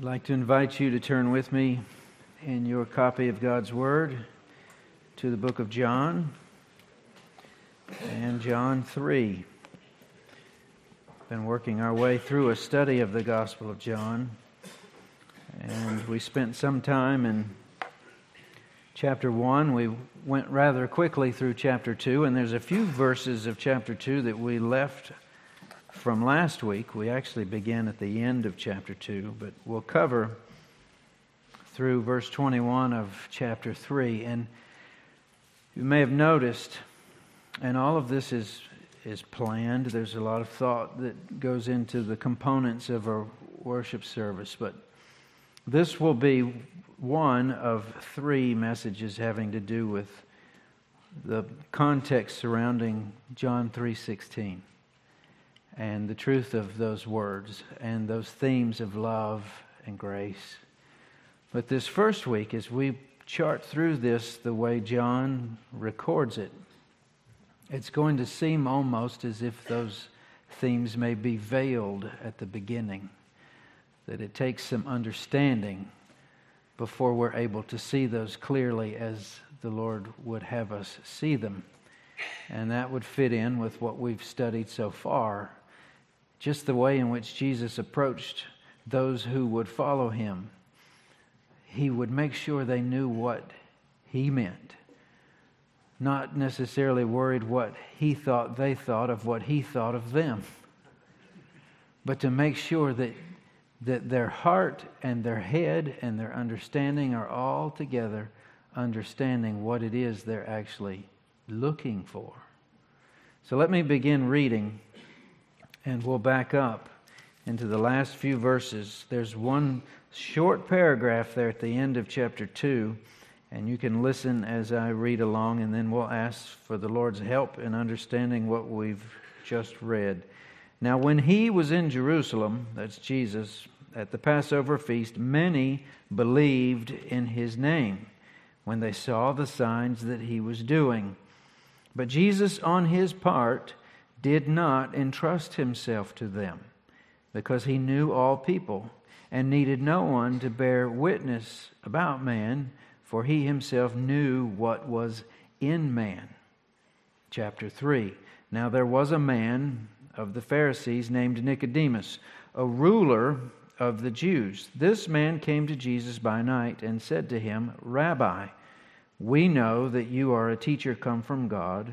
I'd like to invite you to turn with me in your copy of God's Word to the book of John and John 3. Been working our way through a study of the Gospel of John, and we spent some time in chapter 1. We went rather quickly through chapter 2, and there's a few verses of chapter 2 that we left from last week. We actually began at the end of chapter 2, but we'll cover through verse 21 of chapter 3. And you may have noticed, and all of this is, is planned, there's a lot of thought that goes into the components of a worship service, but this will be one of three messages having to do with the context surrounding John 3:16 and the truth of those words and those themes of love and grace. But this first week, as we chart through this the way John records it, it's going to seem almost as if those themes may be veiled at the beginning, that it takes some understanding before we're able to see those clearly as the Lord would have us see them. And that would fit in with what we've studied so far just the way in which Jesus approached those who would follow him. He would make sure they knew what he meant, not necessarily worried what he thought they thought of what he thought of them, but to make sure that, that their heart and their head and their understanding are all together understanding what it is they're actually looking for. So let me begin reading and we'll back up into the last few verses. There's one short paragraph there at the end of chapter 2, and you can listen as I read along, and then we'll ask for the Lord's help in understanding what we've just read. Now, when he was in Jerusalem, that's Jesus, at the Passover feast, many believed in his name when they saw the signs that he was doing. But Jesus, on his part, did not entrust himself to them because he knew all people and needed no one to bear witness about man, for he himself knew what was in man. Chapter 3 Now there was a man of the Pharisees named Nicodemus, a ruler of the Jews. This man came to Jesus by night and said to him, Rabbi, we know that you are a teacher come from God.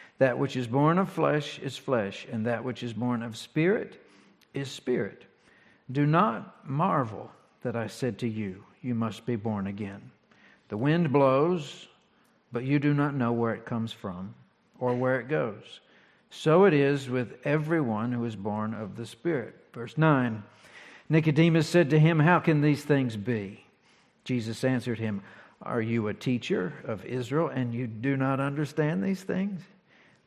That which is born of flesh is flesh, and that which is born of spirit is spirit. Do not marvel that I said to you, You must be born again. The wind blows, but you do not know where it comes from or where it goes. So it is with everyone who is born of the Spirit. Verse 9 Nicodemus said to him, How can these things be? Jesus answered him, Are you a teacher of Israel and you do not understand these things?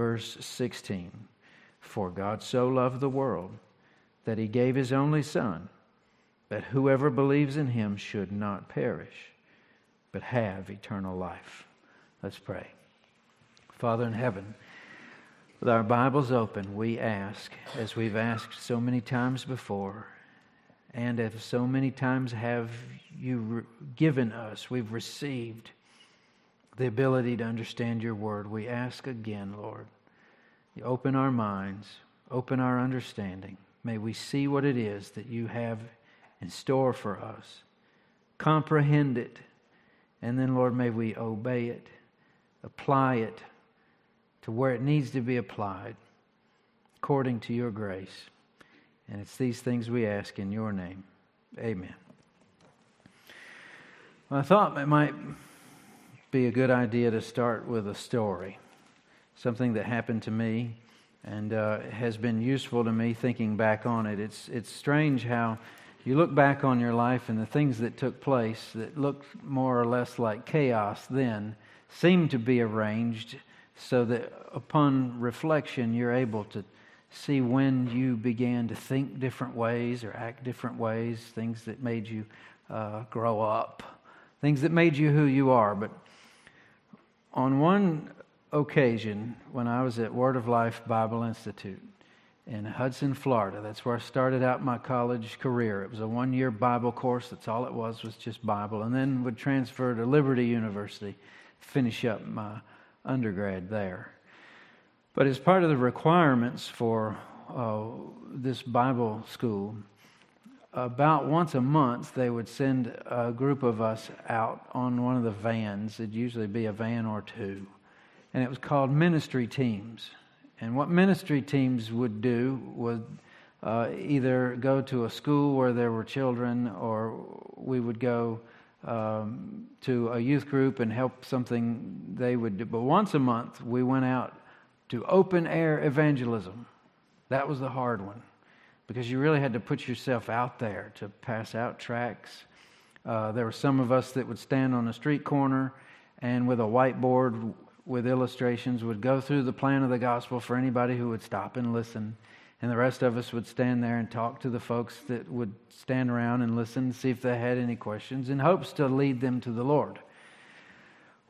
verse 16. For God so loved the world that he gave his only Son, that whoever believes in him should not perish, but have eternal life. Let's pray. Father in heaven, with our Bibles open, we ask, as we've asked so many times before, and as so many times have you given us, we've received the ability to understand your word. We ask again, Lord, you open our minds, open our understanding. May we see what it is that you have in store for us comprehend it, and then, Lord, may we obey it, apply it to where it needs to be applied according to your grace. And it's these things we ask in your name. Amen. Well, I thought it might be a good idea to start with a story, something that happened to me and uh, has been useful to me thinking back on it. It's, it's strange how you look back on your life and the things that took place that looked more or less like chaos then seem to be arranged so that upon reflection you're able to see when you began to think different ways or act different ways, things that made you uh, grow up, things that made you who you are. But on one occasion, when I was at Word of Life Bible Institute in Hudson, Florida, that's where I started out my college career. It was a one year Bible course, that's all it was, was just Bible, and then would transfer to Liberty University, finish up my undergrad there. But as part of the requirements for uh, this Bible school, about once a month they would send a group of us out on one of the vans. It'd usually be a van or two. And it was called ministry teams. And what ministry teams would do would uh, either go to a school where there were children, or we would go um, to a youth group and help something they would do. But once a month, we went out to open air evangelism. That was the hard one because you really had to put yourself out there to pass out tracts. Uh, there were some of us that would stand on a street corner and with a whiteboard with illustrations would go through the plan of the gospel for anybody who would stop and listen. And the rest of us would stand there and talk to the folks that would stand around and listen see if they had any questions in hopes to lead them to the Lord.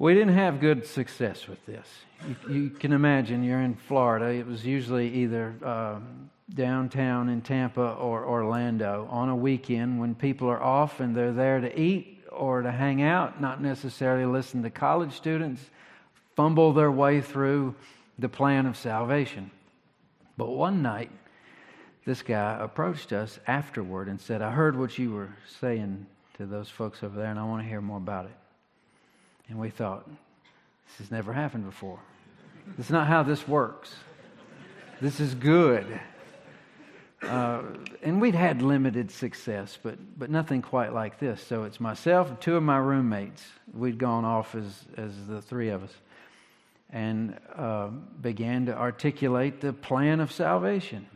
We didn't have good success with this. You, you can imagine you're in Florida. It was usually either um, downtown in Tampa or Orlando on a weekend when people are off and they're there to eat or to hang out, not necessarily listen to college students fumble their way through the plan of salvation. But one night, this guy approached us afterward and said, I heard what you were saying to those folks over there, and I want to hear more about it. And we thought, this has never happened before. This is not how this works. This is good. Uh, and we'd had limited success, but, but nothing quite like this. So it's myself and two of my roommates. We'd gone off as, as the three of us and uh, began to articulate the plan of salvation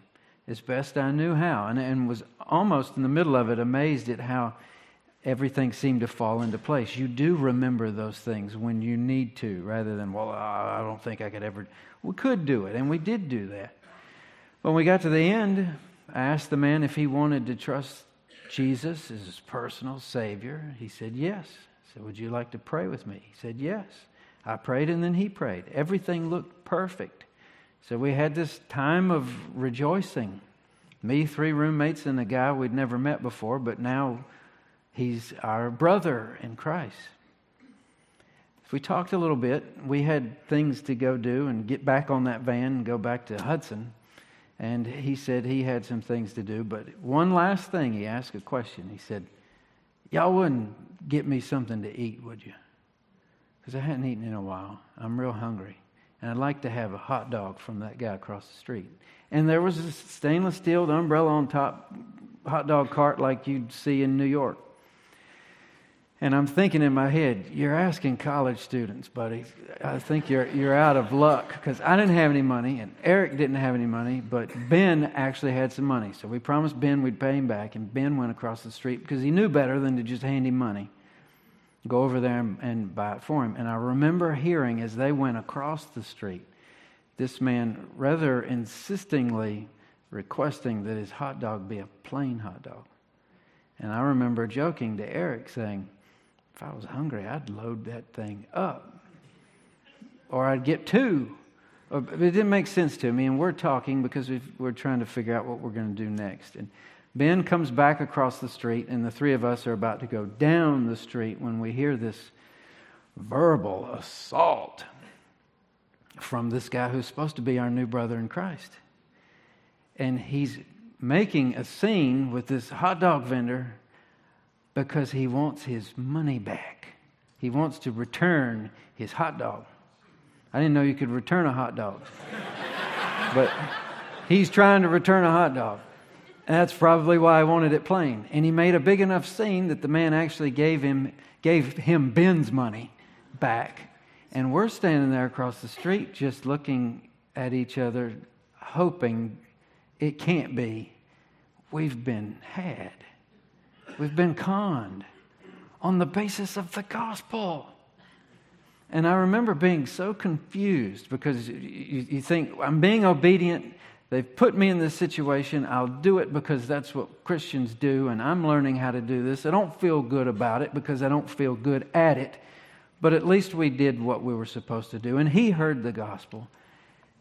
as best I knew how. And, and was almost in the middle of it amazed at how everything seemed to fall into place. You do remember those things when you need to, rather than, well, I don't think I could ever. We could do it, and we did do that. When we got to the end, I asked the man if he wanted to trust Jesus as his personal Savior. He said, yes. I said, Would you like to pray with me? He said, Yes. I prayed, and then he prayed. Everything looked perfect. So we had this time of rejoicing. Me, three roommates, and a guy we'd never met before, but now He's our brother in Christ. We talked a little bit, we had things to go do and get back on that van and go back to Hudson. And he said he had some things to do. But one last thing, he asked a question. He said, Y'all wouldn't get me something to eat, would you? Because I hadn't eaten in a while. I'm real hungry. And I'd like to have a hot dog from that guy across the street. And there was a stainless steel umbrella on top hot dog cart like you'd see in New York. And I'm thinking in my head, you're asking college students, buddy. I think you're, you're out of luck because I didn't have any money and Eric didn't have any money, but Ben actually had some money. So we promised Ben we'd pay him back, and Ben went across the street because he knew better than to just hand him money. Go over there and, and buy it for him. And I remember hearing as they went across the street, this man rather insistingly requesting that his hot dog be a plain hot dog. And I remember joking to Eric saying, if I was hungry, I'd load that thing up. Or I'd get two. It didn't make sense to me, and we're talking because we're trying to figure out what we're going to do next. And Ben comes back across the street, and the three of us are about to go down the street when we hear this verbal assault from this guy who's supposed to be our new brother in Christ. And he's making a scene with this hot dog vendor because he wants his money back. He wants to return his hot dog. I didn't know you could return a hot dog. but he's trying to return a hot dog. And that's probably why I wanted it plain. And he made a big enough scene that the man actually gave him, gave him Ben's money back. And we're standing there across the street just looking at each other, hoping it can't be. We've been had. We've been conned on the basis of the gospel. And I remember being so confused because you, you, think, I'm being obedient. They've put me in this situation. I'll do it because that's what Christians do, and I'm learning how to do this. I don't feel good about it because I don't feel good at it. But at least we did what we were supposed to do. And he heard the gospel,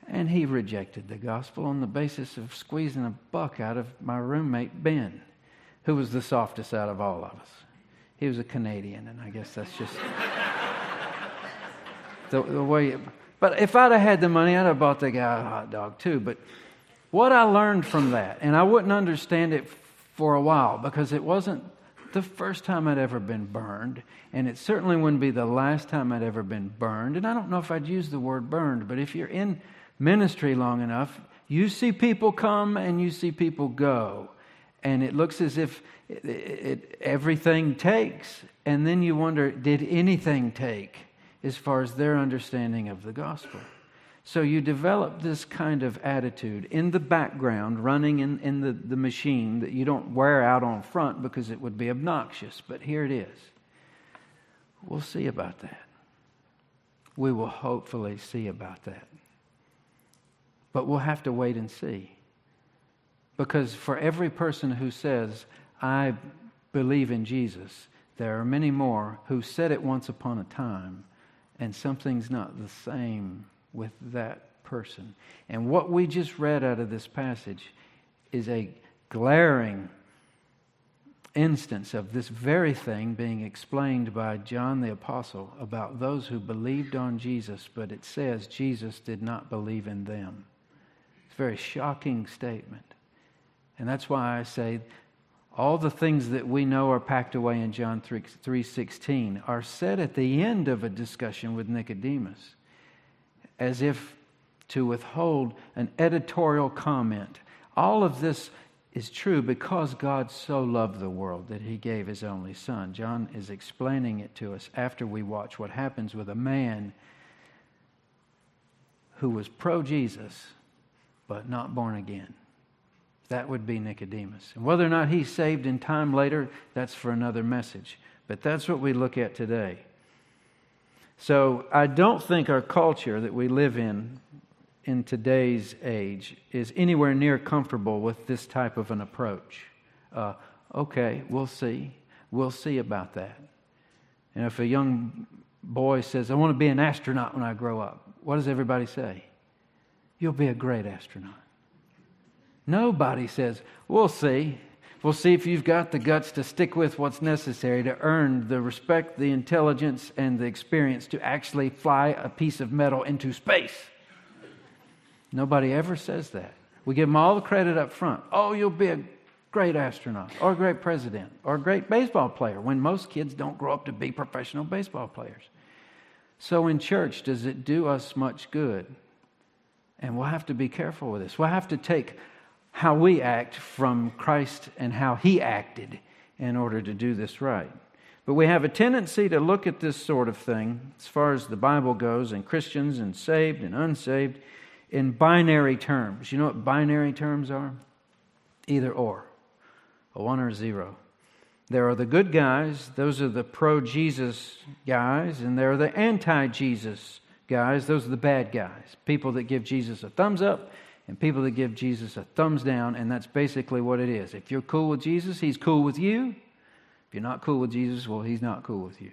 and he rejected the gospel on the basis of squeezing a buck out of my roommate, Ben who was the softest out of all of us. He was a Canadian, and I guess that's just the, the way. but if I'd have had the money, I'd have bought the guy a hot dog too. But what I learned from that, and I wouldn't understand it for a while because it wasn't the first time I'd ever been burned, and it certainly wouldn't be the last time I'd ever been burned. And I don't know if I'd use the word burned, but if you're in ministry long enough, you see people come and you see people go and it looks as if it, it, everything takes. And then you wonder, did anything take as far as their understanding of the gospel? So you develop this kind of attitude in the background, running in, in the, the machine that you don't wear out on front because it would be obnoxious. But here it is. We'll see about that. We will hopefully see about that. But we'll have to wait and see. Because for every person who says, I believe in Jesus, there are many more who said it once upon a time, and something's not the same with that person. And what we just read out of this passage is a glaring instance of this very thing being explained by John the Apostle about those who believed on Jesus, but it says Jesus did not believe in them. It's a very shocking statement. And that's why I say all the things that we know are packed away in John 3:16 are said at the end of a discussion with Nicodemus as if to withhold an editorial comment. All of this is true because God so loved the world that he gave his only son. John is explaining it to us after we watch what happens with a man who was pro Jesus but not born again. That would be Nicodemus. And whether or not he's saved in time later, that's for another message. But that's what we look at today. So I don't think our culture that we live in in today's age is anywhere near comfortable with this type of an approach. Uh, okay, we'll see. We'll see about that. And if a young boy says, I want to be an astronaut when I grow up, what does everybody say? You'll be a great astronaut. Nobody says, We'll see. We'll see if you've got the guts to stick with what's necessary to earn the respect, the intelligence, and the experience to actually fly a piece of metal into space. Nobody ever says that. We give them all the credit up front. Oh, you'll be a great astronaut, or a great president, or a great baseball player, when most kids don't grow up to be professional baseball players. So, in church, does it do us much good? And we'll have to be careful with this. We'll have to take how we act from Christ and how he acted in order to do this right. But we have a tendency to look at this sort of thing, as far as the Bible goes, and Christians and saved and unsaved, in binary terms. You know what binary terms are? Either or, a one or a zero. There are the good guys, those are the pro Jesus guys, and there are the anti Jesus guys, those are the bad guys. People that give Jesus a thumbs up and people that give Jesus a thumbs down, and that's basically what it is. If you're cool with Jesus, he's cool with you. If you're not cool with Jesus, well, he's not cool with you.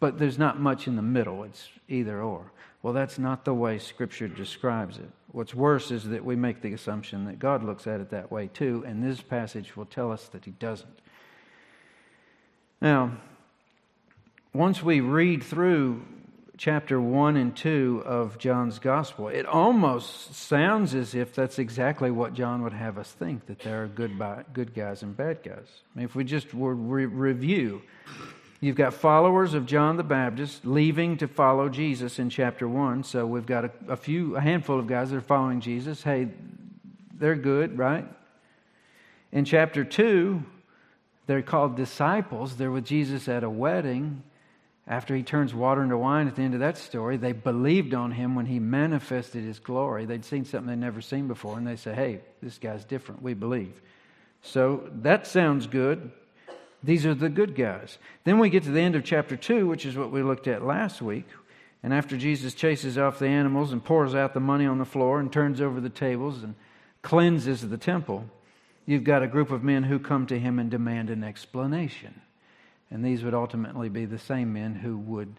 But there's not much in the middle, it's either or. Well, that's not the way Scripture describes it. What's worse is that we make the assumption that God looks at it that way too, and this passage will tell us that he doesn't. Now, once we read through chapter 1 and 2 of John's gospel. It almost sounds as if that's exactly what John would have us think that there are good, good guys and bad guys. I mean, if we just were re- review, you've got followers of John the Baptist leaving to follow Jesus in chapter 1. So we've got a, a few, a handful of guys that are following Jesus. Hey, they're good, right? In chapter 2, they're called disciples. They're with Jesus at a wedding after he turns water into wine at the end of that story, they believed on him when he manifested his glory. They'd seen something they'd never seen before, and they say, Hey, this guy's different. We believe. So that sounds good. These are the good guys. Then we get to the end of chapter 2, which is what we looked at last week. And after Jesus chases off the animals and pours out the money on the floor and turns over the tables and cleanses the temple, you've got a group of men who come to him and demand an explanation. And these would ultimately be the same men who would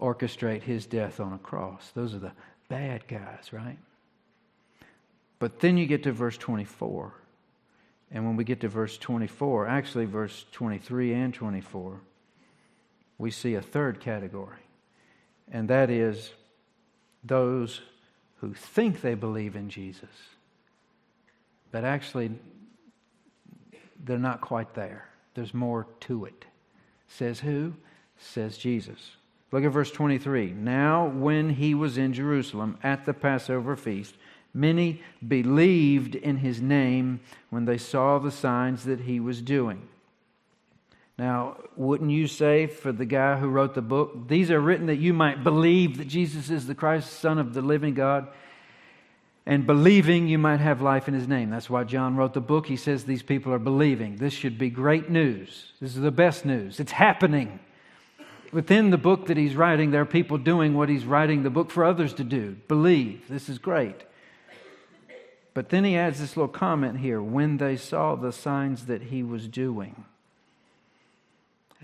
orchestrate his death on a cross. Those are the bad guys, right? But then you get to verse 24. And when we get to verse 24, actually, verse 23 and 24, we see a third category. And that is those who think they believe in Jesus, but actually, they're not quite there. There's more to it. Says who? Says Jesus. Look at verse 23. Now, when he was in Jerusalem at the Passover feast, many believed in his name when they saw the signs that he was doing. Now, wouldn't you say for the guy who wrote the book, these are written that you might believe that Jesus is the Christ, Son of the living God? And believing you might have life in his name. That's why John wrote the book. He says these people are believing. This should be great news. This is the best news. It's happening. Within the book that he's writing, there are people doing what he's writing the book for others to do. Believe. This is great. But then he adds this little comment here when they saw the signs that he was doing.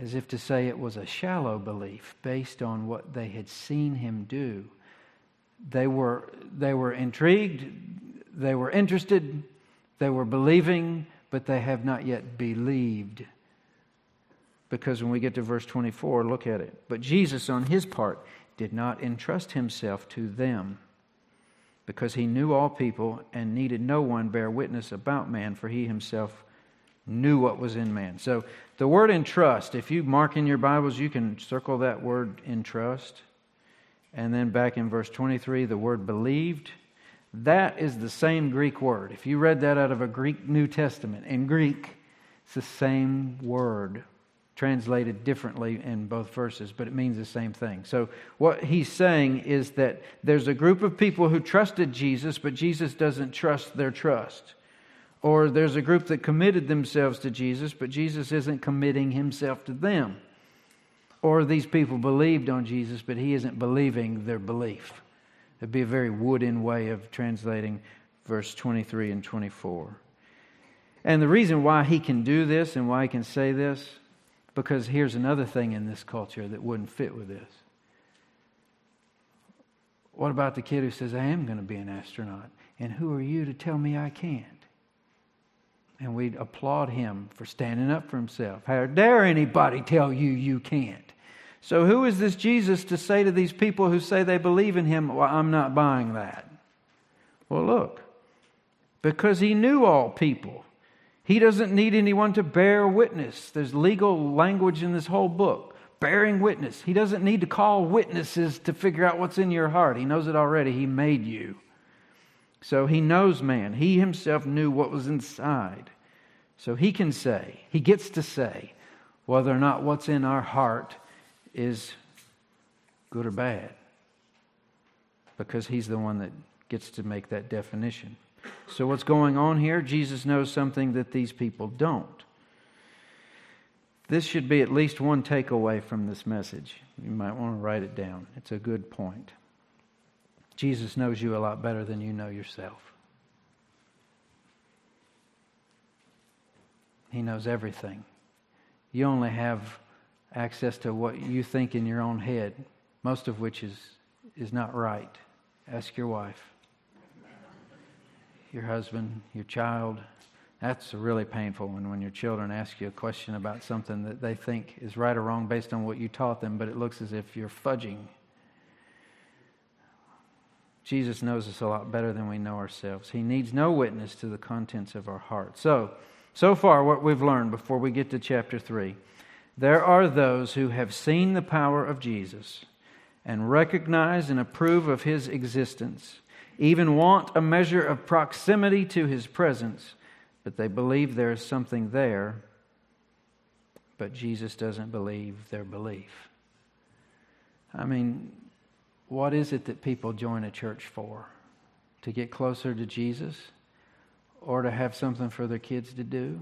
As if to say it was a shallow belief based on what they had seen him do they were, they were intrigued, they were interested, they were believing, but they have not yet believed. Because when we get to verse 24, look at it. But Jesus, on his part, did not entrust himself to them because he knew all people and needed no one bear witness about man, for he himself knew what was in man. So the word entrust, if you mark in your Bibles, you can circle that word entrust. And then back in verse 23, the word believed. That is the same Greek word. If you read that out of a Greek New Testament, in Greek, it's the same word, translated differently in both verses, but it means the same thing. So, what he's saying is that there's a group of people who trusted Jesus, but Jesus doesn't trust their trust. Or there's a group that committed themselves to Jesus, but Jesus isn't committing himself to them. Or these people believed on Jesus, but he isn't believing their belief. It'd be a very wooden way of translating verse 23 and 24. And the reason why he can do this and why he can say this, because here's another thing in this culture that wouldn't fit with this. What about the kid who says, I am going to be an astronaut? And who are you to tell me I can't? And we'd applaud him for standing up for himself. How dare anybody tell you you can't? So, who is this Jesus to say to these people who say they believe in him, Well, I'm not buying that? Well, look, because he knew all people. He doesn't need anyone to bear witness. There's legal language in this whole book bearing witness. He doesn't need to call witnesses to figure out what's in your heart. He knows it already. He made you. So he knows man. He himself knew what was inside. So he can say, he gets to say, whether or not what's in our heart is good or bad because he's the one that gets to make that definition. So, what's going on here? Jesus knows something that these people don't. This should be at least one takeaway from this message. You might want to write it down. It's a good point. Jesus knows you a lot better than you know yourself. He knows everything. You only have access to what you think in your own head, most of which is, is not right. Ask your wife, your husband, your child. That's a really painful one when your children ask you a question about something that they think is right or wrong based on what you taught them, but it looks as if you're fudging. Jesus knows us a lot better than we know ourselves. He needs no witness to the contents of our heart. So, so far, what we've learned before we get to chapter 3 there are those who have seen the power of Jesus and recognize and approve of his existence, even want a measure of proximity to his presence, but they believe there is something there, but Jesus doesn't believe their belief. I mean, what is it that people join a church for? To get closer to Jesus? Or to have something for their kids to do?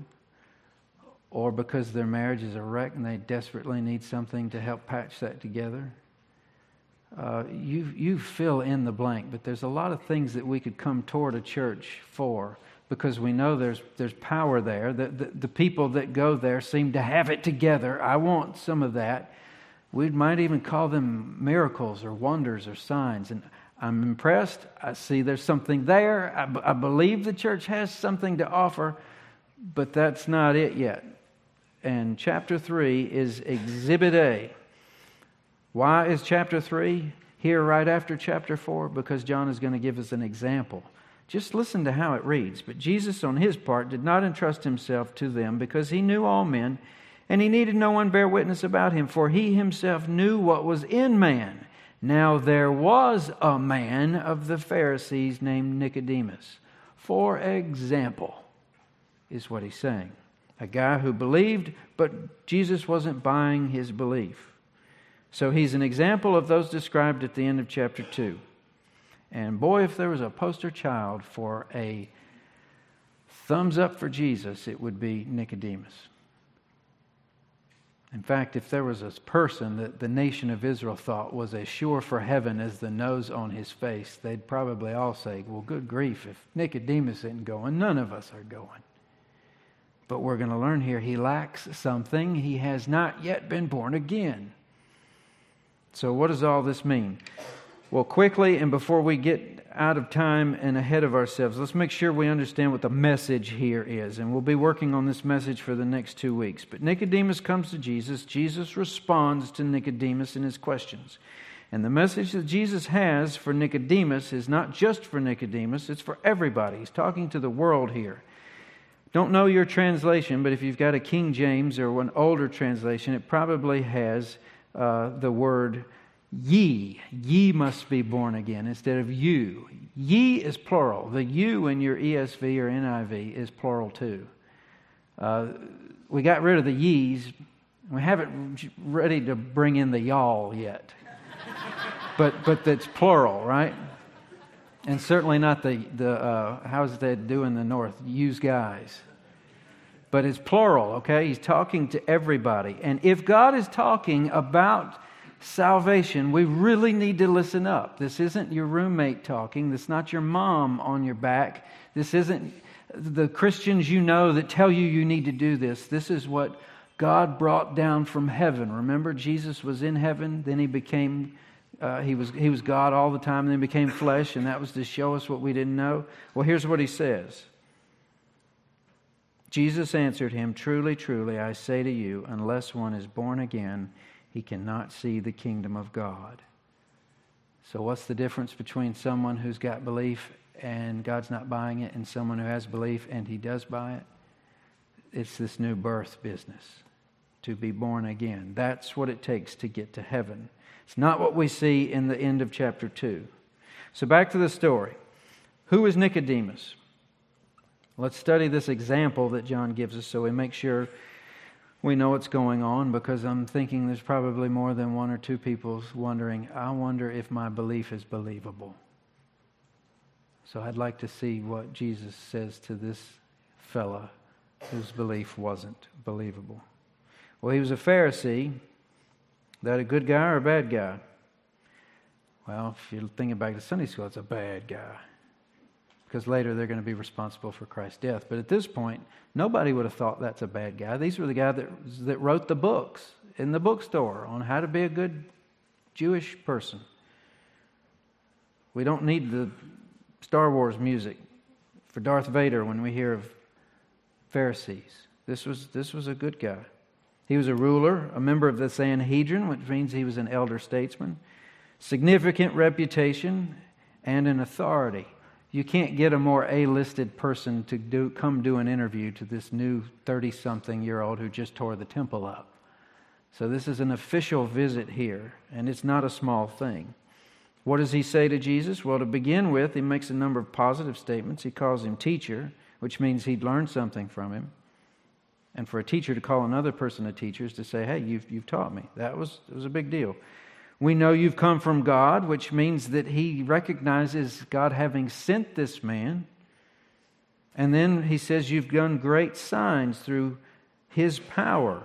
Or because their marriage is a wreck and they desperately need something to help patch that together? Uh, you, you fill in the blank, but there's a lot of things that we could come toward a church for because we know there's, there's power there. The, the, the people that go there seem to have it together. I want some of that. We might even call them miracles or wonders or signs. And I'm impressed. I see there's something there. I, b- I believe the church has something to offer, but that's not it yet. And chapter 3 is Exhibit A. Why is chapter 3 here right after chapter 4? Because John is going to give us an example. Just listen to how it reads. But Jesus, on his part, did not entrust himself to them because he knew all men and he needed no one bear witness about him, for he himself knew what was in man. Now there was a man of the Pharisees named Nicodemus, for example, is what he's saying. A guy who believed, but Jesus wasn't buying his belief. So he's an example of those described at the end of chapter 2. And boy, if there was a poster child for a thumbs up for Jesus, it would be Nicodemus. In fact, if there was a person that the nation of Israel thought was as sure for heaven as the nose on his face, they'd probably all say, Well, good grief, if Nicodemus isn't going, none of us are going. But we're going to learn here he lacks something. He has not yet been born again. So, what does all this mean? Well, quickly, and before we get out of time and ahead of ourselves. Let's make sure we understand what the message here is. And we'll be working on this message for the next two weeks. But Nicodemus comes to Jesus. Jesus responds to Nicodemus in his questions. And the message that Jesus has for Nicodemus is not just for Nicodemus, it's for everybody. He's talking to the world here. Don't know your translation, but if you've got a King James or an older translation, it probably has uh, the word Ye, ye must be born again instead of you. Ye is plural. The you in your ESV or NIV is plural too. Uh, we got rid of the ye's. We haven't ready to bring in the y'all yet. but but that's plural, right? And certainly not the the uh, how's that do in the north? Use guys. But it's plural, okay? He's talking to everybody. And if God is talking about salvation, we really need to listen up. This isn't your roommate talking. This is not your mom on your back. This isn't the Christians you know that tell you you need to do this. This is what God brought down from heaven. Remember, Jesus was in heaven, then he became. Uh, he, was, he was God all the time, and then became flesh, and that was to show us what we didn't know. Well, here's what he says Jesus answered him, Truly, truly, I say to you, unless one is born again, he cannot see the kingdom of God. So, what's the difference between someone who's got belief and God's not buying it and someone who has belief and he does buy it? It's this new birth business to be born again. That's what it takes to get to heaven. It's not what we see in the end of chapter 2. So, back to the story. Who is Nicodemus? Let's study this example that John gives us so we make sure we know what's going on because I'm thinking there's probably more than one or two people wondering, I wonder if my belief is believable. So I'd like to see what Jesus says to this fella whose belief wasn't believable. Well, he was a Pharisee. That a good guy or a bad guy? Well, if you're thinking back to Sunday school, it's a bad guy because later they're going to be responsible for Christ's death. But at this point, nobody would have thought that's a bad guy. These were the guys that, that wrote the books in the bookstore on how to be a good Jewish person. We don't need the Star Wars music for Darth Vader when we hear of Pharisees. This was, this was a good guy. He was a ruler, a member of the Sanhedrin, which means he was an elder statesman. Significant reputation and an authority. You can't get a more A-listed person to do, come do an interview to this new 30-something year old who just tore the temple up. So this is an official visit here, and it's not a small thing. What does he say to Jesus? Well, to begin with, he makes a number of positive statements. He calls him teacher, which means he'd learned something from him. And for a teacher to call another person a teacher is to say, hey, you've, you've taught me. That was, was a big deal. We know you've come from God, which means that he recognizes God having sent this man. And then he says, You've done great signs through his power,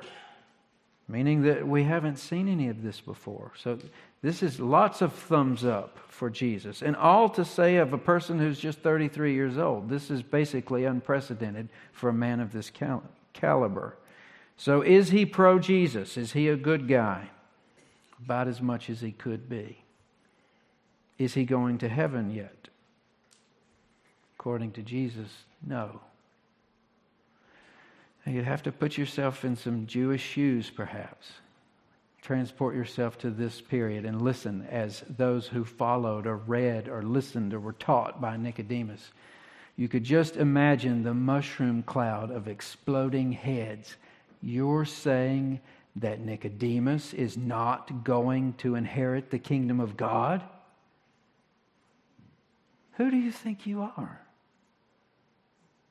meaning that we haven't seen any of this before. So this is lots of thumbs up for Jesus. And all to say of a person who's just 33 years old. This is basically unprecedented for a man of this caliber. So is he pro Jesus? Is he a good guy? about as much as he could be. Is he going to heaven yet? According to Jesus, no. you'd have to put yourself in some Jewish shoes, perhaps. Transport yourself to this period and listen as those who followed or read or listened or were taught by Nicodemus. You could just imagine the mushroom cloud of exploding heads. You're saying that Nicodemus is not going to inherit the kingdom of God? Who do you think you are?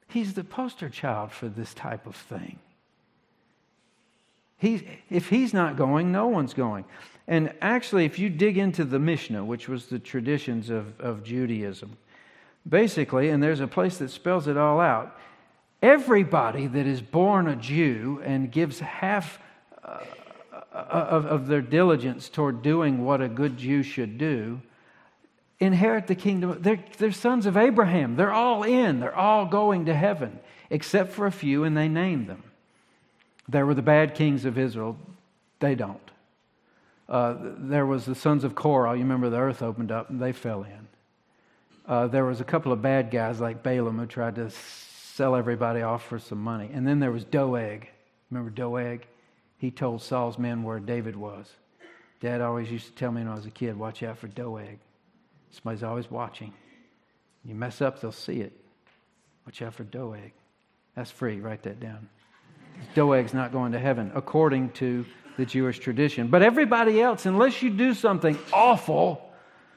He's the poster child for this type of thing. He, if he's not going, no one's going. And actually, if you dig into the Mishnah, which was the traditions of, of Judaism, basically, and there's a place that spells it all out, everybody that is born a Jew and gives half of, of their diligence toward doing what a good Jew should do inherit the kingdom. They're, they're sons of Abraham. They're all in. They're all going to heaven, except for a few, and they name them. There were the bad kings of Israel. They don't. Uh, there was the sons of Korah. You remember the earth opened up and they fell in. Uh, there was a couple of bad guys like Balaam who tried to sell everybody off for some money. And then there was Doeg. Remember Doeg? he told Saul's men where David was. Dad always used to tell me when I was a kid, watch out for Doeg. Somebody's always watching. You mess up, they'll see it. Watch out for Doeg. That's free. Write that down. Doeg's not going to heaven, according to the Jewish tradition. But everybody else, unless you do something awful,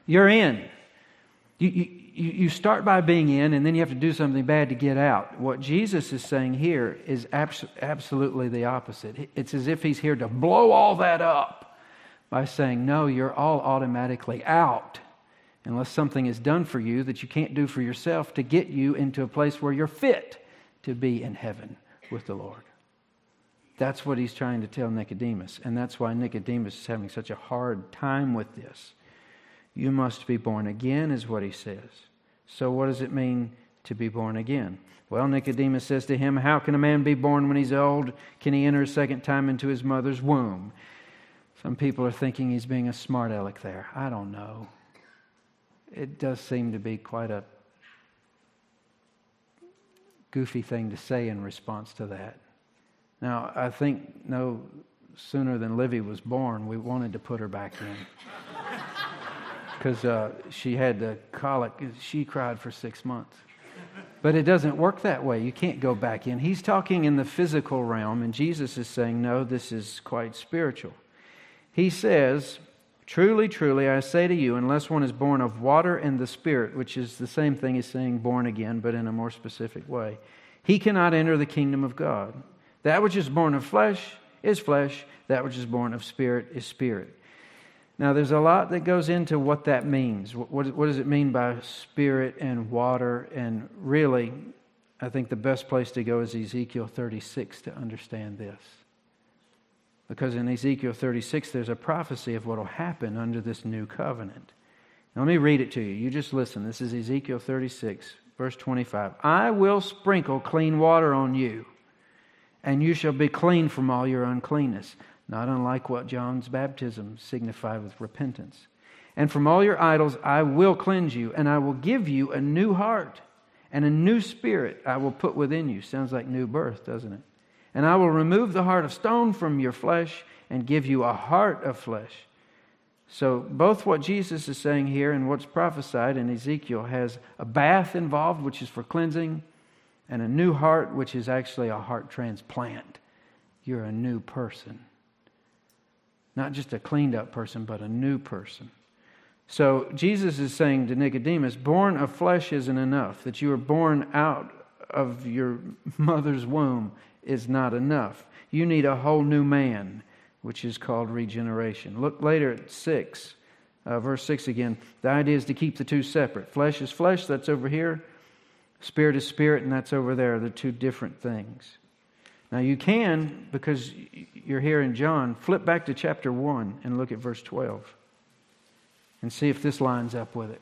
you're in. You, you, you, start by being in, and then you have to do something bad to get out. What Jesus is saying here is abs- absolutely the opposite. It's as if he's here to blow all that up by saying, No, you're all automatically out unless something is done for you that you can't do for yourself to get you into a place where you're fit to be in heaven with the Lord. That's what he's trying to tell Nicodemus. And that's why Nicodemus is having such a hard time with this. You must be born again, is what he says. So, what does it mean to be born again? Well, Nicodemus says to him, How can a man be born when he's old? Can he enter a second time into his mother's womb? Some people are thinking he's being a smart aleck there. I don't know. It does seem to be quite a goofy thing to say in response to that. Now, I think no sooner than Livy was born, we wanted to put her back in because uh, she had the colic. She cried for six months. But it doesn't work that way. You can't go back in. He's talking in the physical realm, and Jesus is saying, no, this is quite spiritual. He says, Truly, truly, I say to you, unless one is born of water and the Spirit, which is the same thing as saying born again, but in a more specific way, he cannot enter the kingdom of God. That which is born of flesh is flesh, that which is born of spirit is spirit. Now, there's a lot that goes into what that means. What, what, does it mean by spirit and water? And really, I think the best place to go is Ezekiel 36 to understand this. Because in Ezekiel 36, there's a prophecy of what will happen under this new covenant. Now, let me read it to you. You just listen. This is Ezekiel 36, verse 25. I will sprinkle clean water on you, and you shall be clean from all your uncleanness not unlike what John's baptism signified with repentance. And from all your idols I will cleanse you, and I will give you a new heart, and a new spirit I will put within you. Sounds like new birth, doesn't it? And I will remove the heart of stone from your flesh and give you a heart of flesh. So, both what Jesus is saying here and what's prophesied in Ezekiel has a bath involved, which is for cleansing, and a new heart, which is actually a heart transplant. You're a new person. Not just a cleaned up person, but a new person. So, Jesus is saying to Nicodemus, born of flesh isn't enough. That you are born out of your mother's womb is not enough. You need a whole new man which is called regeneration. Look later at 6, uh, verse 6 again. The idea is to keep the two separate. Flesh is flesh, that's over here. Spirit is spirit, and that's over there. They're two different things. Now you can, because you're here in John, flip back to chapter 1 and look at verse 12 and see if this lines up with it.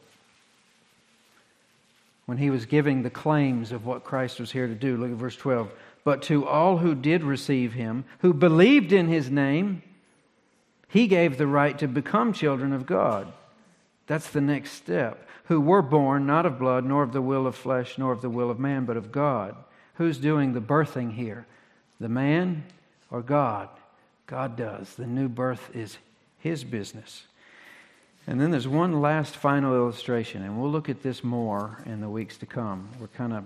When he was giving the claims of what Christ was here to do, look at verse 12 but to all who did receive him, who believed in his name, he gave the right to become children of God. That's the next step. Who were born not of blood, nor of the will of flesh, nor of the will of man, but of God. Who's doing the birthing here? The man or God? God does. The new birth is his business. And then there's one last final illustration, and we'll look at this more in the weeks to come. We're kind of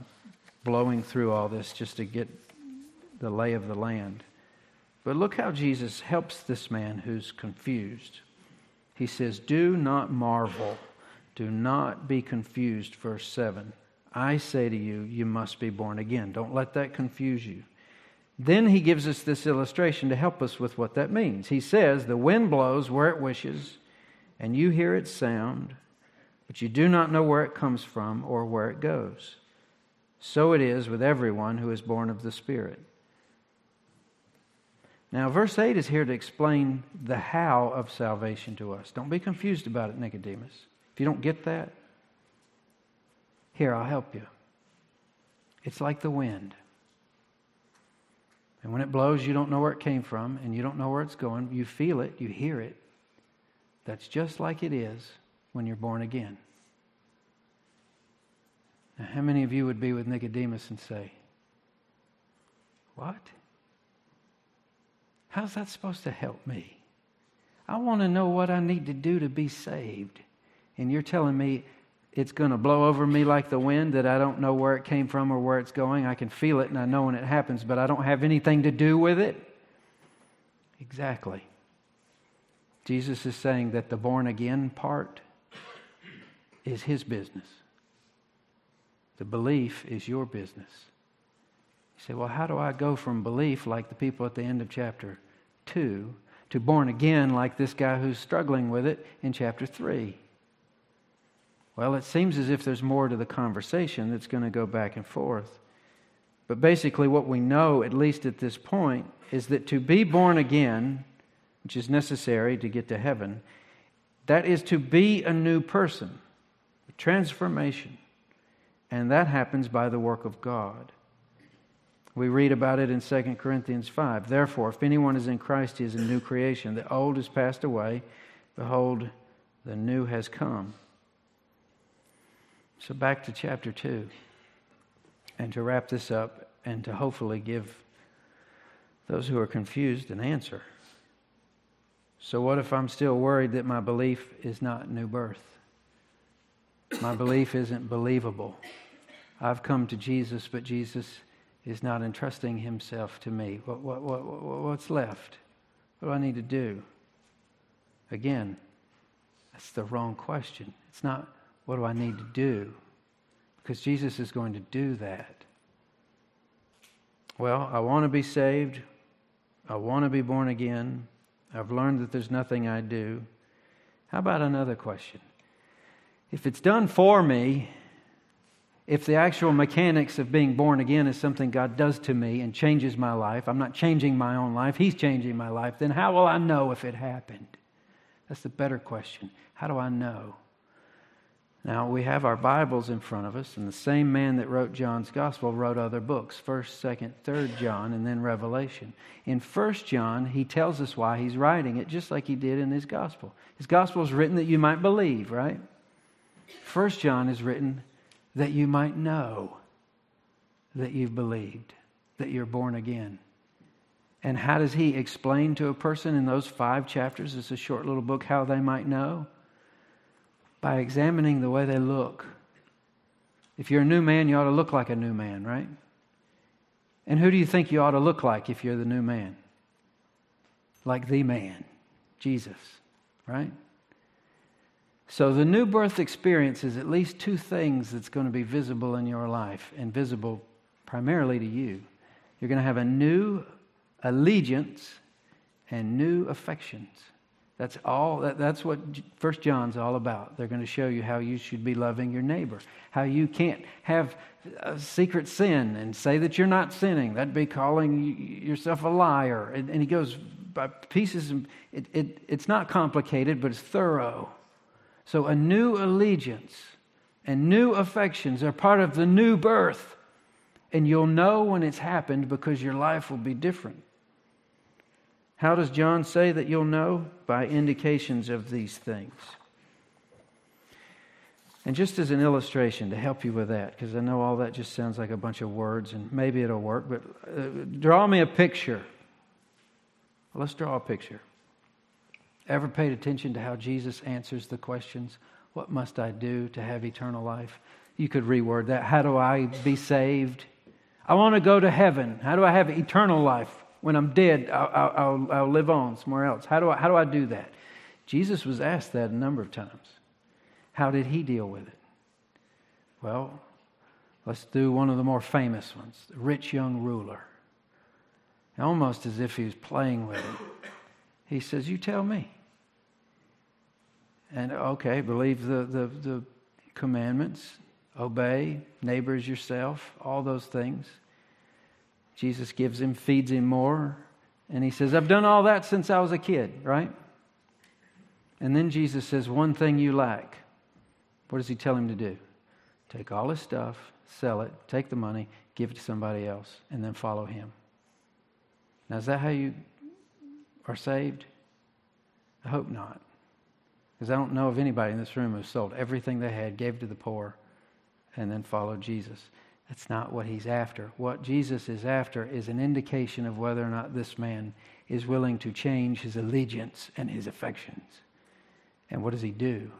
blowing through all this just to get the lay of the land. But look how Jesus helps this man who's confused. He says, Do not marvel, do not be confused. Verse 7 I say to you, you must be born again. Don't let that confuse you. Then he gives us this illustration to help us with what that means. He says, The wind blows where it wishes, and you hear its sound, but you do not know where it comes from or where it goes. So it is with everyone who is born of the Spirit. Now, verse 8 is here to explain the how of salvation to us. Don't be confused about it, Nicodemus. If you don't get that, here, I'll help you. It's like the wind. And when it blows, you don't know where it came from and you don't know where it's going. You feel it, you hear it. That's just like it is when you're born again. Now, how many of you would be with Nicodemus and say, What? How's that supposed to help me? I want to know what I need to do to be saved. And you're telling me it's going to blow over me like the wind, that I don't know where it came from or where it's going. I can feel it and I know when it happens, but I don't have anything to do with it. Exactly. Jesus is saying that the born again part is his business. The belief is your business. You say, well, how do I go from belief, like the people at the end of chapter 2, to born again, like this guy who's struggling with it in chapter 3? Well, it seems as if there's more to the conversation that's going to go back and forth. But basically, what we know, at least at this point, is that to be born again, which is necessary to get to heaven, that is to be a new person, a transformation. And that happens by the work of God. We read about it in 2 Corinthians 5. Therefore, if anyone is in Christ, he is a new creation. The old has passed away. Behold, the new has come. So, back to chapter 2. And to wrap this up and to hopefully give those who are confused an answer. So, what if I'm still worried that my belief is not new birth? My belief isn't believable. I've come to Jesus, but Jesus is not entrusting himself to me. What, what, what, what's left? What do I need to do? Again, that's the wrong question. It's not, what do I need to do? Because Jesus is going to do that. Well, I want to be saved. I want to be born again. I've learned that there's nothing I do. How about another question? If it's done for me, if the actual mechanics of being born again is something God does to me and changes my life, I'm not changing my own life, He's changing my life, then how will I know if it happened? That's the better question. How do I know? Now, we have our Bibles in front of us, and the same man that wrote John's Gospel wrote other books 1st, 2nd, 3rd John, and then Revelation. In 1st John, he tells us why he's writing it, just like he did in his Gospel. His Gospel is written that you might believe, right? 1st John is written that you might know that you've believed, that you're born again. And how does he explain to a person in those five chapters? It's a short little book, how they might know? By examining the way they look. If you're a new man, you ought to look like a new man, right? And who do you think you ought to look like if you're the new man? Like the man, Jesus, right? So the new birth experience is at least two things that's going to be visible in your life and visible primarily to you. You're going to have a new allegiance and new affections. That's all. That, that's what First John's all about. They're going to show you how you should be loving your neighbor, how you can't have secret sin and say that you're not sinning. That'd be calling yourself a liar. And, and he goes by pieces. It, it, it's not complicated, but it's thorough. So a new allegiance and new affections are part of the new birth. And you'll know when it's happened because your life will be different. How does John say that you'll know? By indications of these things. And just as an illustration to help you with that, because I know all that just sounds like a bunch of words and maybe it'll work, but uh, draw me a picture. Let's draw a picture. Ever paid attention to how Jesus answers the questions, What must I do to have eternal life? You could reword that. How do I be saved? I want to go to heaven. How do I have eternal life? When I'm dead, I'll, I'll, I'll live on somewhere else. How do, I, how do I do that? Jesus was asked that a number of times. How did he deal with it? Well, let's do one of the more famous ones the rich young ruler. Almost as if he was playing with it. He says, You tell me. And okay, believe the, the, the commandments, obey, neighbors yourself, all those things. Jesus gives him, feeds him more. And he says, I've done all that since I was a kid, right? And then Jesus says, One thing you lack. What does he tell him to do? Take all his stuff, sell it, take the money, give it to somebody else, and then follow him. Now, is that how you are saved? I hope not. Because I don't know of anybody in this room who sold everything they had, gave to the poor, and then followed Jesus. That's not what he's after. What Jesus is after is an indication of whether or not this man is willing to change his allegiance and his affections. And what does he do?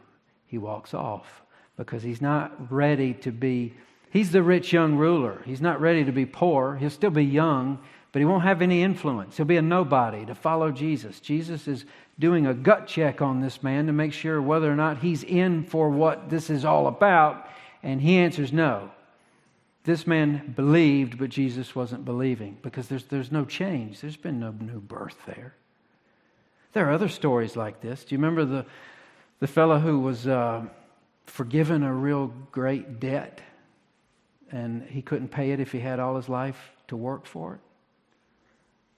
He walks off because he's not ready to be, he's the rich young ruler. He's not ready to be poor. He'll still be young, but he won't have any influence. He'll be a nobody to follow Jesus. Jesus is doing a gut check on this man to make sure whether or not he's in for what this is all about, and he answers no. This man believed, but Jesus wasn't believing because there's, there's no change. There's been no new birth there. There are other stories like this. Do you remember the, the fellow who was uh, forgiven a real great debt and he couldn't pay it if he had all his life to work for it?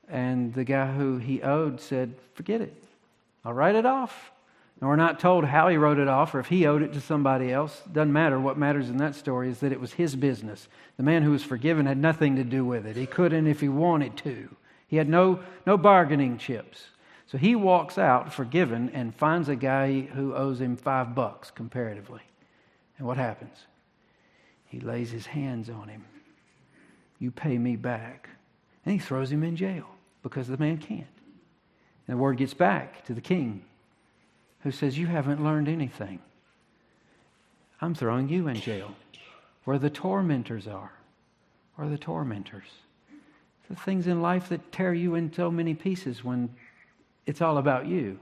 And the guy who he owed said, Forget it. I'll write it off. And we're not told how he wrote it off or if he owed it to somebody else. Doesn't matter. What matters in that story is that it was his business. The man who was forgiven had nothing to do with it. He couldn't if he wanted to. He had no, no bargaining chips. So he walks out forgiven and finds a guy who owes him five bucks comparatively. And what happens? He lays his hands on him. You pay me back. And he throws him in jail because the man can't. And the word gets back to the king who says, You haven't learned anything. I'm throwing you in jail where the tormentors are. Where the tormentors? The things in life that tear you in so many pieces when it's all about you.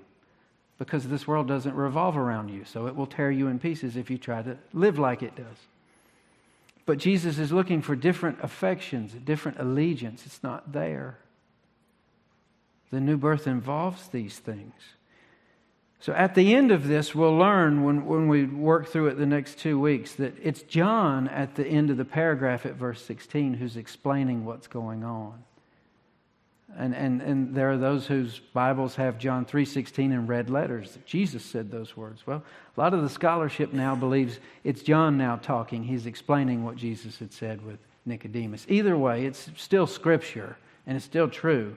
Because this world doesn't revolve around you, so it will tear you in pieces if you try to live like it does. But Jesus is looking for different affections, different allegiance. It's not there. The new birth involves these things. So at the end of this, we'll learn when, when we work through it the next two weeks that it's John at the end of the paragraph at verse 16 who's explaining what's going on. And, and, and there are those whose Bibles have John 3.16 in red letters. Jesus said those words. Well, a lot of the scholarship now believes it's John now talking. He's explaining what Jesus had said with Nicodemus. Either way, it's still Scripture and it's still true.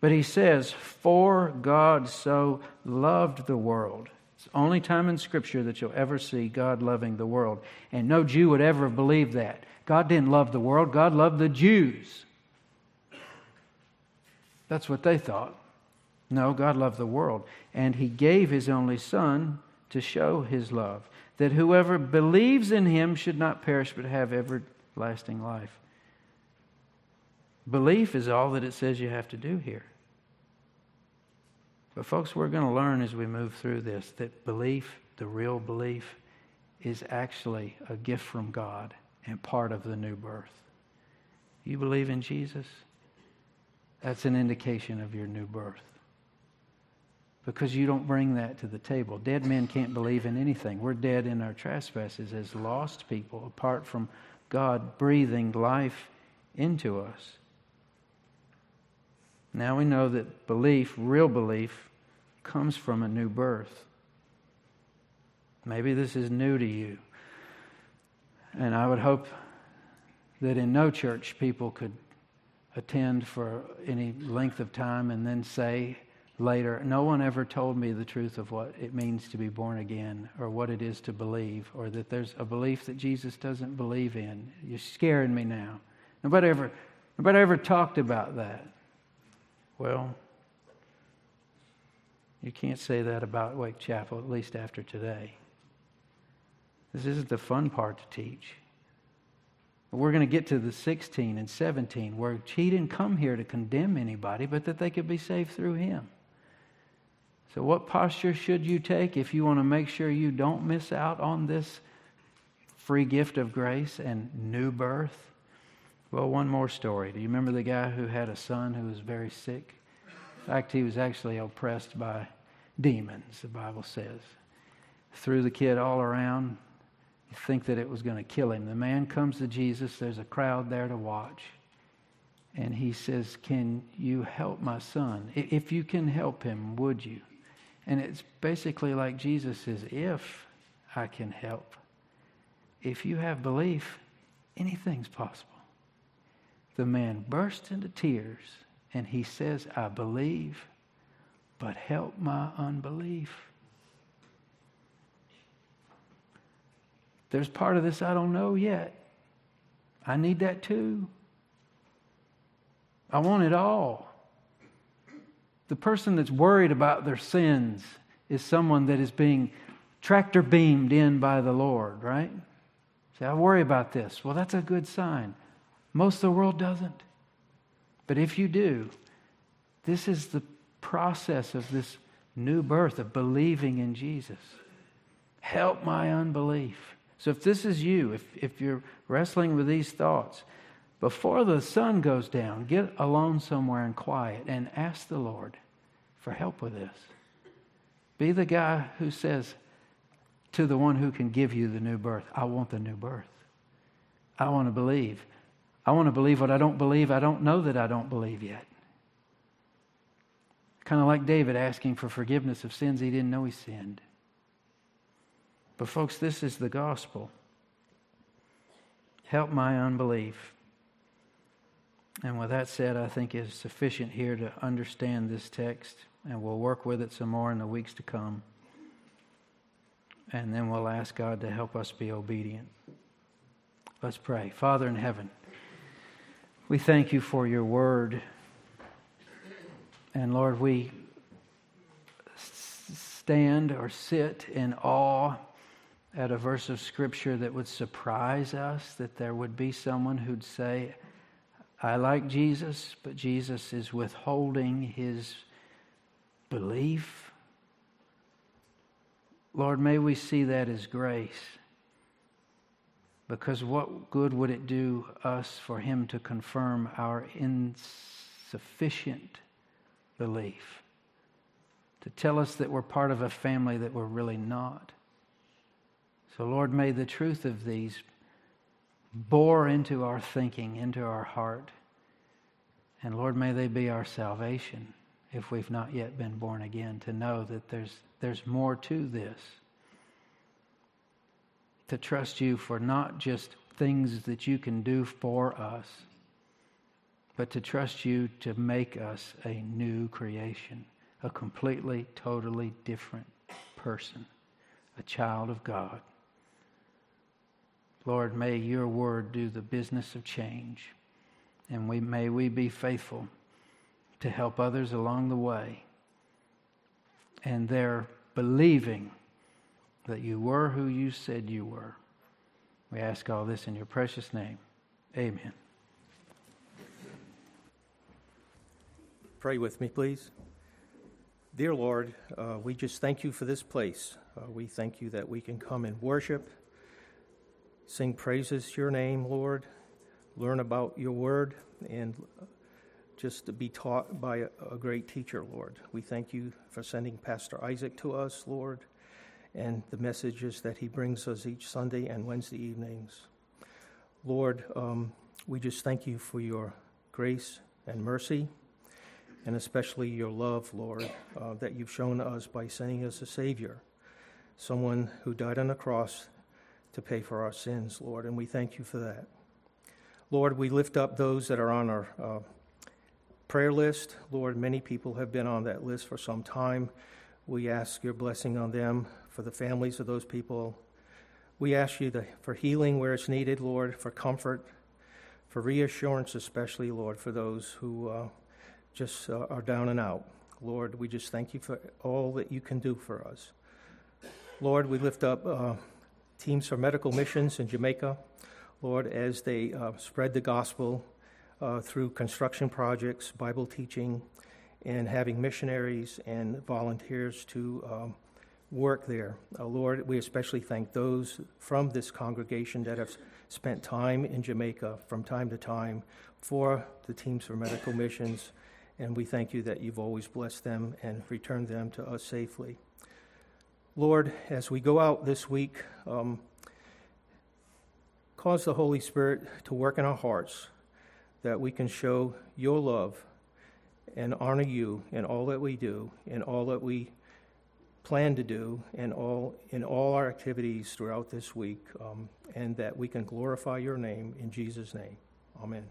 But he says, For God so loved the world. It's the only time in Scripture that you'll ever see God loving the world. And no Jew would ever have believed that. God didn't love the world, God loved the Jews. That's what they thought. No, God loved the world, and He gave His only Son to show His love, that whoever believes in Him should not perish but have everlasting life. Belief is all that it says you have to do here. But, folks, we're going to learn as we move through this that belief, the real belief, is actually a gift from God and part of the new birth. You believe in Jesus? That's an indication of your new birth. Because you don't bring that to the table. Dead men can't believe in anything. We're dead in our trespasses as lost people, apart from God breathing life into us. Now we know that belief, real belief, comes from a new birth. Maybe this is new to you. And I would hope that in no church people could attend for any length of time and then say later, no one ever told me the truth of what it means to be born again or what it is to believe or that there's a belief that Jesus doesn't believe in. You're scaring me now. Nobody ever, nobody ever talked about that. Well, you can't say that about Wake Chapel, at least after today. This isn't the fun part to teach. We're going to get to the 16 and 17 where he didn't come here to condemn anybody, but that they could be saved through him. So, what posture should you take if you want to make sure you don't miss out on this free gift of grace and new birth? Well, one more story. Do you remember the guy who had a son who was very sick? In fact, he was actually oppressed by demons, the Bible says. Threw the kid all around, you think that it was going to kill him. The man comes to Jesus, there's a crowd there to watch. And he says, Can you help my son? If you can help him, would you? And it's basically like Jesus says, If I can help, if you have belief, anything's possible. The man bursts into tears and he says, I believe, but help my unbelief. There's part of this I don't know yet. I need that too. I want it all. The person that's worried about their sins is someone that is being tractor beamed in by the Lord, right? Say, I worry about this. Well, that's a good sign. Most of the world doesn't. But if you do, this is the process of this new birth of believing in Jesus. Help my unbelief. So if this is you, if, if you're wrestling with these thoughts, before the sun goes down, get alone somewhere and quiet and ask the Lord for help with this. Be the guy who says to the one who can give you the new birth, I want the new birth. I want to believe. I want to believe what I don't believe. I don't know that I don't believe yet. Kind of like David asking for forgiveness of sins he didn't know he sinned. But, folks, this is the gospel. Help my unbelief. And with that said, I think it's sufficient here to understand this text, and we'll work with it some more in the weeks to come. And then we'll ask God to help us be obedient. Let's pray. Father in heaven, we thank you for your word. And Lord, we stand or sit in awe at a verse of Scripture that would surprise us, that there would be someone who'd say, I like Jesus, but Jesus is withholding his belief. Lord, may we see that as grace. Because what good would it do us for him to confirm our insufficient belief? To tell us that we're part of a family that we're really not? So, Lord, may the truth of these bore into our thinking, into our heart. And Lord, may they be our salvation if we've not yet been born again, to know that there's, there's more to this. To trust you for not just things that you can do for us, but to trust you to make us a new creation, a completely, totally different person, a child of God. Lord, may your word do the business of change. And we, may we be faithful to help others along the way. And they're believing that you were who you said you were. We ask all this in your precious name. Amen. Pray with me, please. Dear Lord, uh, we just thank you for this place. Uh, we thank you that we can come and worship, sing praises to your name, Lord, learn about your word, and just to be taught by a, a great teacher, Lord. We thank you for sending Pastor Isaac to us, Lord, and the messages that he brings us each Sunday and Wednesday evenings. Lord, um, we just thank you for your grace and mercy, and especially your love, Lord, uh, that you've shown us by sending us a Savior, someone who died on the cross to pay for our sins, Lord, and we thank you for that. Lord, we lift up those that are on our uh, prayer list. Lord, many people have been on that list for some time. We ask your blessing on them, for the families of those people. We ask you to, for healing where it's needed, Lord, for comfort, for reassurance, especially, Lord, for those who uh, just uh, are down and out. Lord, we just thank you for all that you can do for us. Lord, we lift up uh, teams for medical missions in Jamaica, Lord, as they uh, spread the gospel uh, through construction projects, Bible teaching, and having missionaries and volunteers to um, work there. Uh, Lord, we especially thank those from this congregation that have spent time in Jamaica from time to time for the teams for medical missions, and we thank you that you've always blessed them and returned them to us safely. Lord, as we go out this week, um, cause the Holy Spirit to work in our hearts that we can show your love and honor you in all that we do, in all that we plan to do, and all in all our activities throughout this week, um, and that we can glorify your name in Jesus' name. Amen.